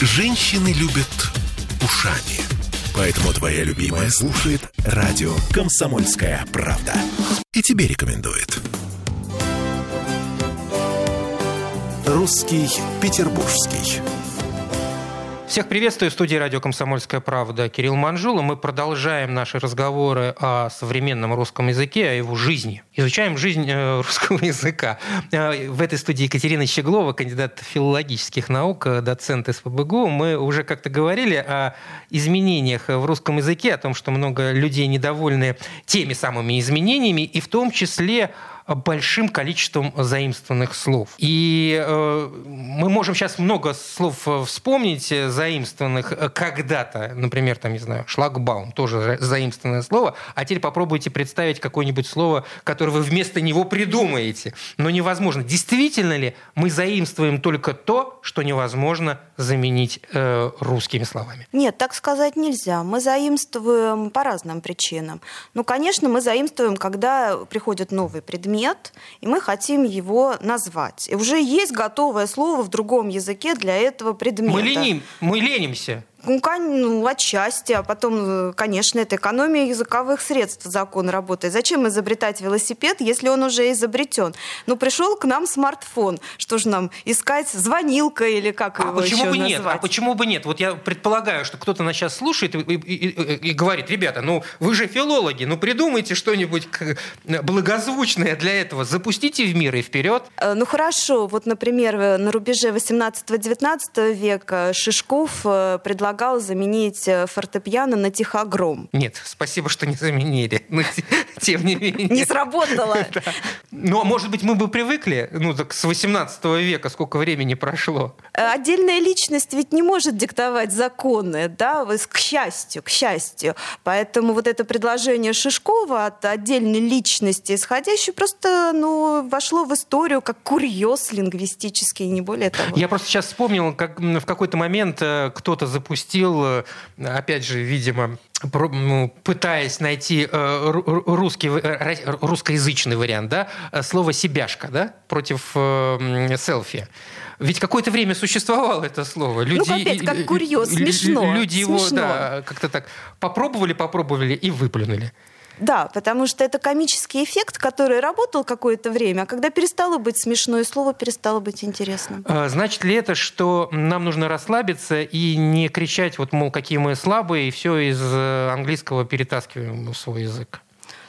Женщины любят ушами. Поэтому твоя любимая слушает радио «Комсомольская правда». И тебе рекомендует. Русский Петербургский. Всех приветствую в студии радио «Комсомольская правда» Кирилл Манжула. Мы продолжаем наши разговоры о современном русском языке, о его жизни. Изучаем жизнь э, русского языка. Э, в этой студии Екатерина Щеглова, кандидат филологических наук, э, доцент СПБГУ. Мы уже как-то говорили о изменениях в русском языке, о том, что много людей недовольны теми самыми изменениями, и в том числе большим количеством заимствованных слов. И мы можем сейчас много слов э, вспомнить, э, заимствованных э, когда-то. Например, там, не знаю, шлагбаум, тоже заимствованное слово. А теперь попробуйте представить какое-нибудь слово, которое вы вместо него придумаете. Но невозможно. Действительно ли мы заимствуем только то, что невозможно заменить э, русскими словами? Нет, так сказать нельзя. Мы заимствуем по разным причинам. Ну, конечно, мы заимствуем, когда приходит новый предмет, и мы хотим его назвать. И уже есть готовое слово в другом языке для этого предмета. Мы, леним, мы ленимся. Ну, ну, отчасти, а потом, конечно, это экономия языковых средств закон работает. Зачем изобретать велосипед, если он уже изобретен? Ну, пришел к нам смартфон. Что же нам искать? Звонилка или как а его почему еще бы назвать? нет? А почему бы нет? Вот я предполагаю, что кто-то нас сейчас слушает и, и, и, и говорит, ребята, ну вы же филологи, ну придумайте что-нибудь благозвучное для этого, запустите в мир и вперед. Э, ну хорошо, вот, например, на рубеже 18-19 века Шишков э, предлагал предлагал заменить э, фортепиано на тихогром. Нет, спасибо, что не заменили. Но тем не менее. Не сработало. Ну, а может быть, мы бы привыкли, ну, так с 18 века сколько времени прошло. Э, отдельная личность ведь не может диктовать законы, да, к счастью, к счастью. Поэтому вот это предложение Шишкова от отдельной личности исходящей просто, ну, вошло в историю как курьез лингвистический, не более того. Я просто сейчас вспомнил, как в какой-то момент э, кто-то запустил запустил, э, опять же, видимо, ну, пытаясь найти э, русский, э, русскоязычный вариант, да, слово «себяшка», да, против селфи. Ведь какое-то время существовало это слово. Люди, ну, опять, как курьез, смешно. Люди смешно. его да, как-то так попробовали, попробовали и выплюнули. Да, потому что это комический эффект, который работал какое-то время, а когда перестало быть смешное слово, перестало быть интересным. А, значит ли это, что нам нужно расслабиться и не кричать, вот, мол, какие мы слабые, и все из э, английского перетаскиваем в свой язык?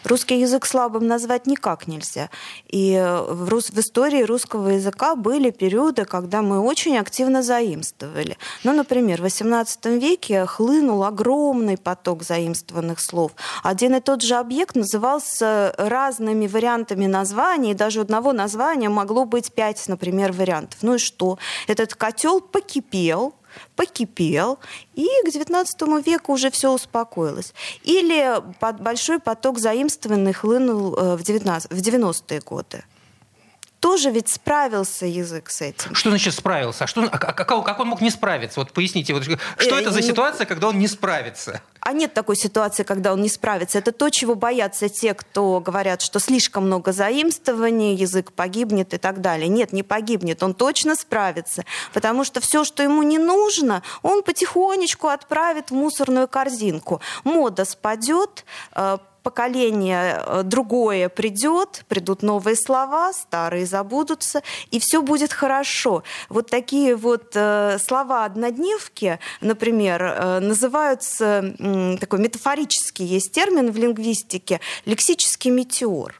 Русский язык слабым назвать никак нельзя. И в, рус... в истории русского языка были периоды, когда мы очень активно заимствовали. Ну, например, в XVIII веке хлынул огромный поток заимствованных слов. Один и тот же объект назывался разными вариантами названий, даже одного названия могло быть пять, например, вариантов. Ну и что? Этот котел покипел, покипел, и к XIX веку уже все успокоилось. Или большой поток заимствованных хлынул э, в, 19, в 90-е годы тоже ведь справился язык с этим. Что значит справился? А что, а, как, как он мог не справиться? Вот поясните, вот, что э, это за ситуация, когда он не справится? А нет такой ситуации, когда он не справится. Это то, чего боятся те, кто говорят, что слишком много заимствований, язык погибнет и так далее. Нет, не погибнет, он точно справится. Потому что все, что ему не нужно, он потихонечку отправит в мусорную корзинку. Мода спадет, э, поколение э, другое придет, придут новые слова, старые забудутся, и все будет хорошо. Вот такие вот э, слова-однодневки, например, э, называются, такой метафорический есть термин в лингвистике, лексический метеор.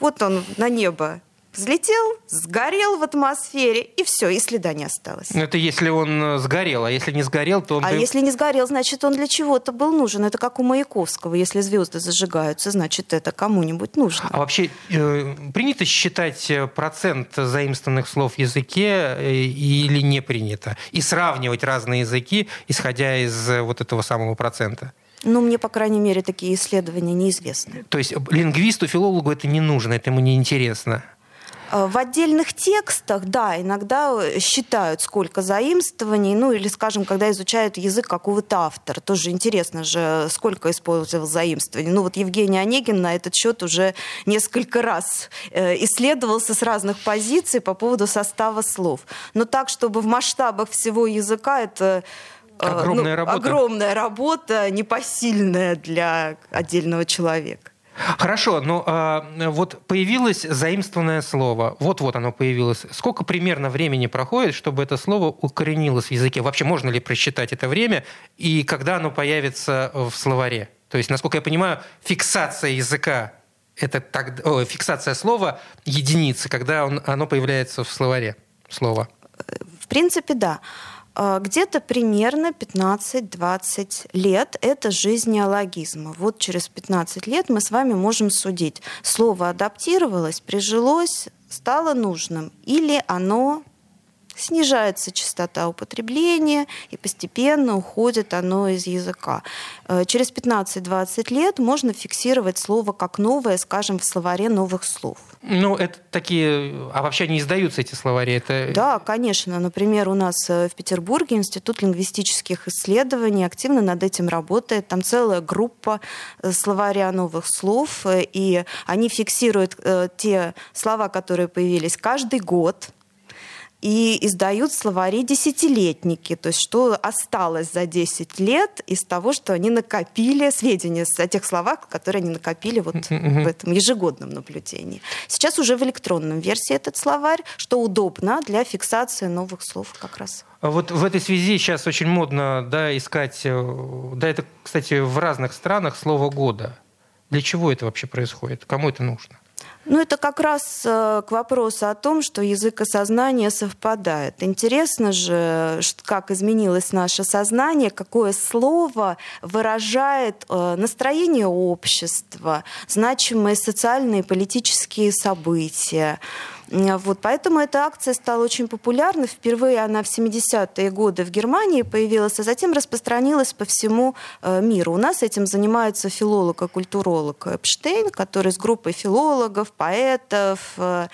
Вот он на небо взлетел, сгорел в атмосфере, и все, и следа не осталось. Ну, это если он э, сгорел, а если не сгорел, то он... А если не сгорел, значит, он для чего-то был нужен. Это как у Маяковского. Если звезды зажигаются, значит, это кому-нибудь нужно. А вообще э, принято считать э, процент заимствованных слов в языке э, или не принято? И сравнивать разные языки, исходя из вот этого самого процента? Ну, мне, по крайней мере, такие исследования неизвестны. То есть лингвисту, филологу это не нужно, это ему не интересно? Э, в отдельных текстах, да, иногда считают, сколько заимствований, ну или, скажем, когда изучают язык какого-то автора. Тоже интересно же, сколько использовал заимствований. Ну вот Евгений Онегин на этот счет уже несколько раз э, исследовался с разных позиций по поводу состава слов. Но так, чтобы в масштабах всего языка это э, огромная ну, работа. Огромная работа, непосильная для отдельного человека. Хорошо, но э, вот появилось заимствованное слово. Вот-вот оно появилось. Сколько примерно времени проходит, чтобы это слово укоренилось в языке? Вообще можно ли просчитать это время? И когда оно появится в словаре? То есть, насколько я понимаю, фиксация языка это так, о, фиксация слова единицы, когда он, оно появляется в словаре слово. В принципе, да. А, где-то примерно 15-20 лет это жизнь неологизма. Вот через 15 лет мы с вами можем судить, слово адаптировалось, прижилось, стало нужным, или оно снижается частота употребления, и постепенно уходит оно из языка. Э, через 15-20 лет можно фиксировать слово как новое, скажем, в словаре новых слов. Ну, это такие... А вообще не издаются эти словари? Это... Да, конечно. Например, у нас э, в Петербурге Институт лингвистических исследований активно над этим работает. Там целая группа э, словаря новых слов, и они фиксируют те слова, которые появились каждый год, и издают словари десятилетники, то есть что осталось за 10 лет из того, что они накопили, сведения о тех словах, которые они накопили вот в этом ежегодном наблюдении. Сейчас уже в электронном версии этот словарь, что удобно для фиксации новых слов как раз. А вот в этой связи сейчас очень модно да, искать, э, да, это, кстати, в разных странах слово года. Для чего это вообще происходит? Кому это нужно? Ну, это как раз э, к вопросу о том, что язык и сознание совпадают. Интересно же, как изменилось наше сознание, какое слово выражает э, настроение общества, значимые социальные и политические события. Вот, поэтому эта акция стала очень популярной. Впервые она в 70-е годы в Германии появилась, а затем распространилась по всему э, миру. У нас этим занимается филолог и культуролог Эпштейн, который с группой филологов, поэтов, э,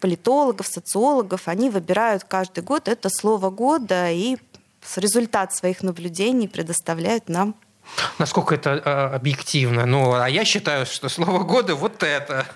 политологов, социологов, они выбирают каждый год это слово года и результат своих наблюдений предоставляют нам. Насколько это э, объективно? Ну, а я считаю, что слово года вот это.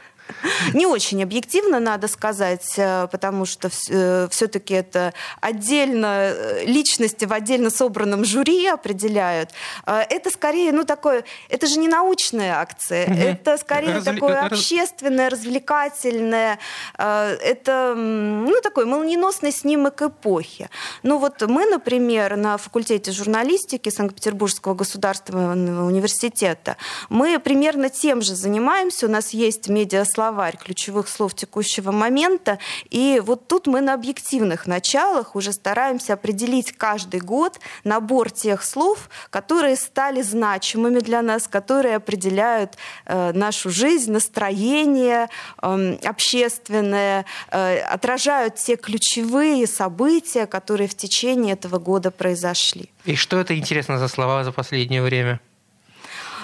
Не очень объективно, надо сказать, э, потому что все-таки э, это отдельно, э, личности в отдельно собранном жюри определяет. Это скорее, ну, такое, это же не научная акция, угу. это скорее Развли... такое общественное, развлекательное, это, ну, такой молниеносный снимок эпохи. Ну, вот мы, например, на факультете журналистики Санкт-Петербургского государственного университета, мы примерно тем же занимаемся, у нас есть медиа словарь ключевых слов текущего момента. И вот тут мы на объективных началах уже стараемся определить каждый год набор тех слов, которые стали значимыми для нас, которые определяют э, нашу жизнь, настроение э, общественное, э, отражают те ключевые события, которые в течение этого года произошли. И что это интересно за слова за последнее время?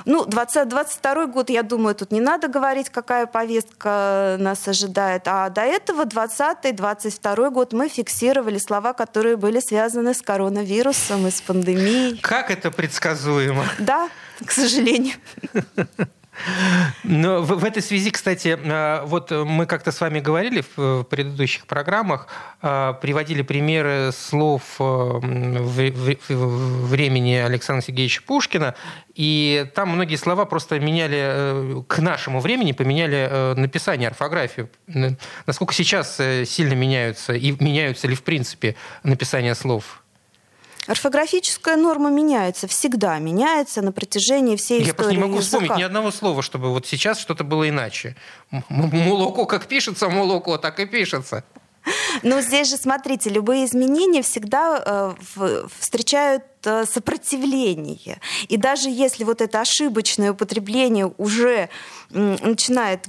Ну, 20, 22 год, я думаю, тут не надо говорить, какая повестка нас ожидает. А до этого 20-22 год мы фиксировали слова, которые были связаны с коронавирусом и с пандемией. Как это предсказуемо? Да, к сожалению. Но в, в этой связи, кстати, а, вот мы как-то с вами говорили в предыдущих программах, а, приводили примеры слов времени Александра Сергеевича Пушкина, и там многие слова просто меняли э, к нашему времени, поменяли э, написание, орфографию. Насколько сейчас э, сильно меняются, и меняются ли в принципе написание слов? Орфографическая норма меняется, всегда меняется на протяжении всей Я истории Я просто не могу языка. вспомнить ни одного слова, чтобы вот сейчас что-то было иначе. Молоко как пишется, молоко так и пишется. Но здесь же, смотрите, любые изменения всегда э, встречают э, сопротивление. И даже если вот это ошибочное употребление уже начинает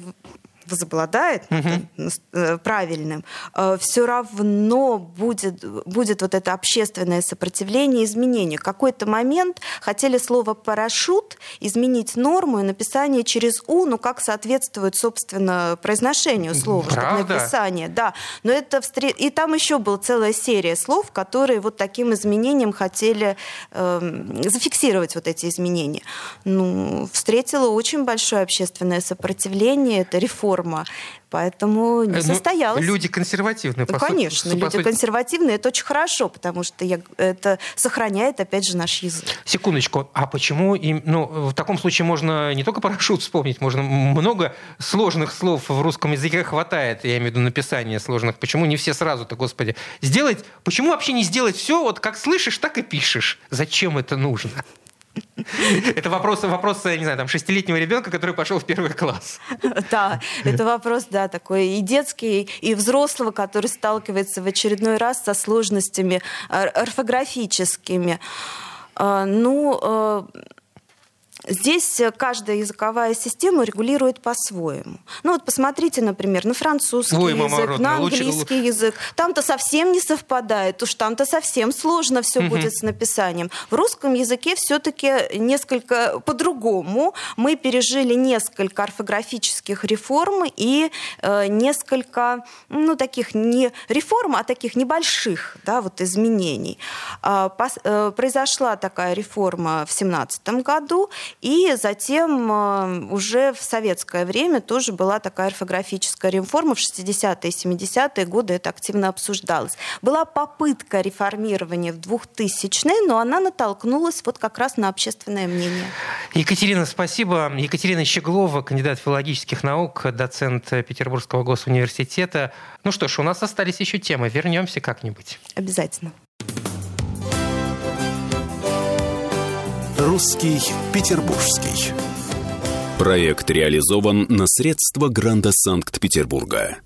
возобладает угу. правильным, э, все равно будет, будет вот это общественное сопротивление изменению. В какой-то момент хотели слово «парашют» изменить норму и написание через «у», ну, как соответствует, собственно, произношению слова, Правда? чтобы написание. Да, но это встр... И там еще была целая серия слов, которые вот таким изменением хотели э, зафиксировать вот эти изменения. Ну, встретила очень большое общественное сопротивление, это реформа. Поэтому не э, ну, состоялось. Люди консервативные, ну, Конечно, сути, люди сути... консервативные, это очень хорошо, потому что я, это сохраняет, опять же, наш язык. Секундочку, а почему им, ну, в таком случае можно не только парашют вспомнить, можно много сложных слов в русском языке хватает, я имею в виду написание сложных. Почему не все сразу-то, господи, сделать, почему вообще не сделать все, вот как слышишь, так и пишешь? Зачем это нужно? Это вопрос, вопрос, не знаю, там, шестилетнего ребенка, который пошел в первый класс. Да, это вопрос, да, такой и детский, и взрослого, который сталкивается в очередной раз со сложностями орфографическими. А, ну, э, Здесь э, каждая языковая система регулирует по-своему. Ну вот посмотрите, например, на французский Ой, язык, на английский лучше... язык. Там-то совсем не совпадает, уж там-то совсем сложно все угу. будет с написанием. В русском языке все-таки несколько по-другому. Мы пережили несколько орфографических реформ и э, несколько, ну таких не реформ, а таких небольших, да, вот изменений. Э, пос, э, произошла такая реформа в 17 году, и затем э, уже в советское время тоже была такая орфографическая реформа. В 60-е и 70-е годы это активно обсуждалось. Была попытка реформирования в 2000-е, но она натолкнулась вот как раз на общественное мнение. Екатерина, спасибо. Екатерина Щеглова, кандидат филологических наук, доцент Петербургского госуниверситета. Ну что ж, у нас остались еще темы. Вернемся как-нибудь. Обязательно. Русский петербургский. Проект реализован на средства Гранда Санкт-Петербурга.